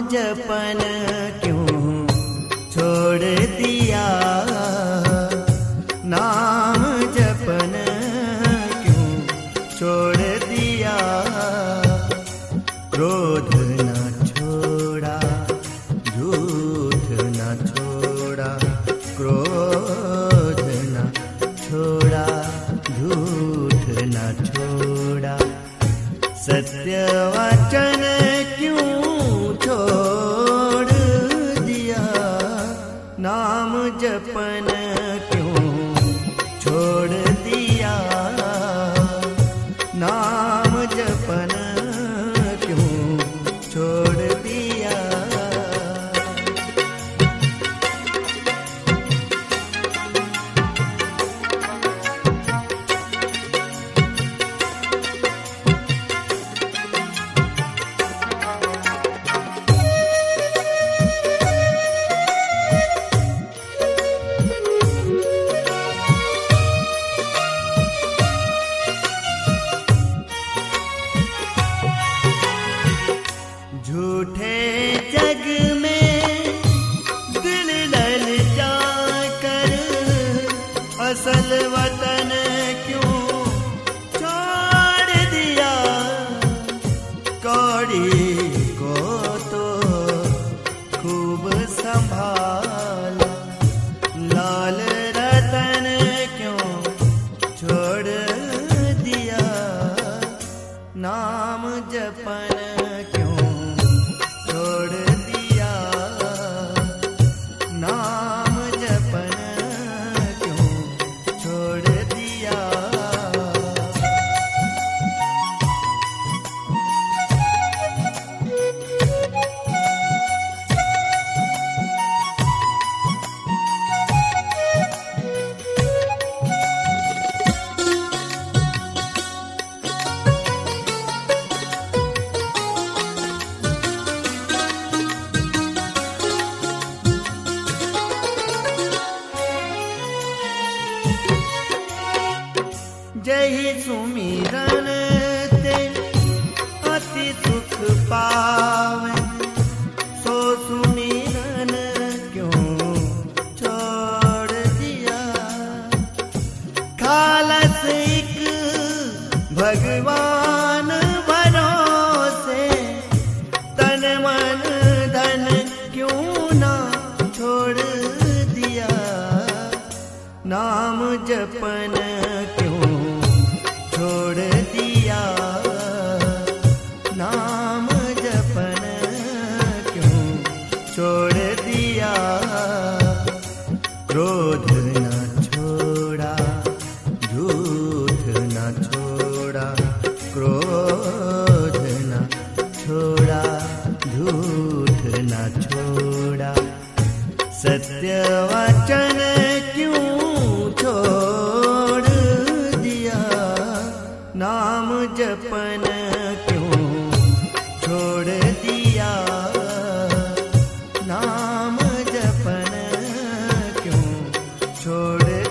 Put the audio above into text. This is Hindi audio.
जपन क्यों छोड़ दिया? नाम जपन क्यों छोड़ दिया? क्रोध न छोड़ा, झूठ न छोड़ा, क्रोध न छोड़ा, झूठ न छोड़ा। सत्य वचन नाम जपन क्यों छोड़ दिया? नाम असल वतन क्यों छोड़ दिया? कौड़ी को जही सुमिरन, ते अति सुख पावे। सो सुमिरन, क्यों छोड़ दिया? खालस एक भगवान भरोसे, तन मन धन क्यों ना छोड़ दिया? नाम जपन छोड़ दिया। क्रोध न छोड़ा, झूठ न छोड़ा, क्रोध न छोड़ा, झूठ न छोड़ा। सत्य वचन क्यों छोड़ दिया? नाम जपन क्यों छोड़ जपन क्यों? छोड़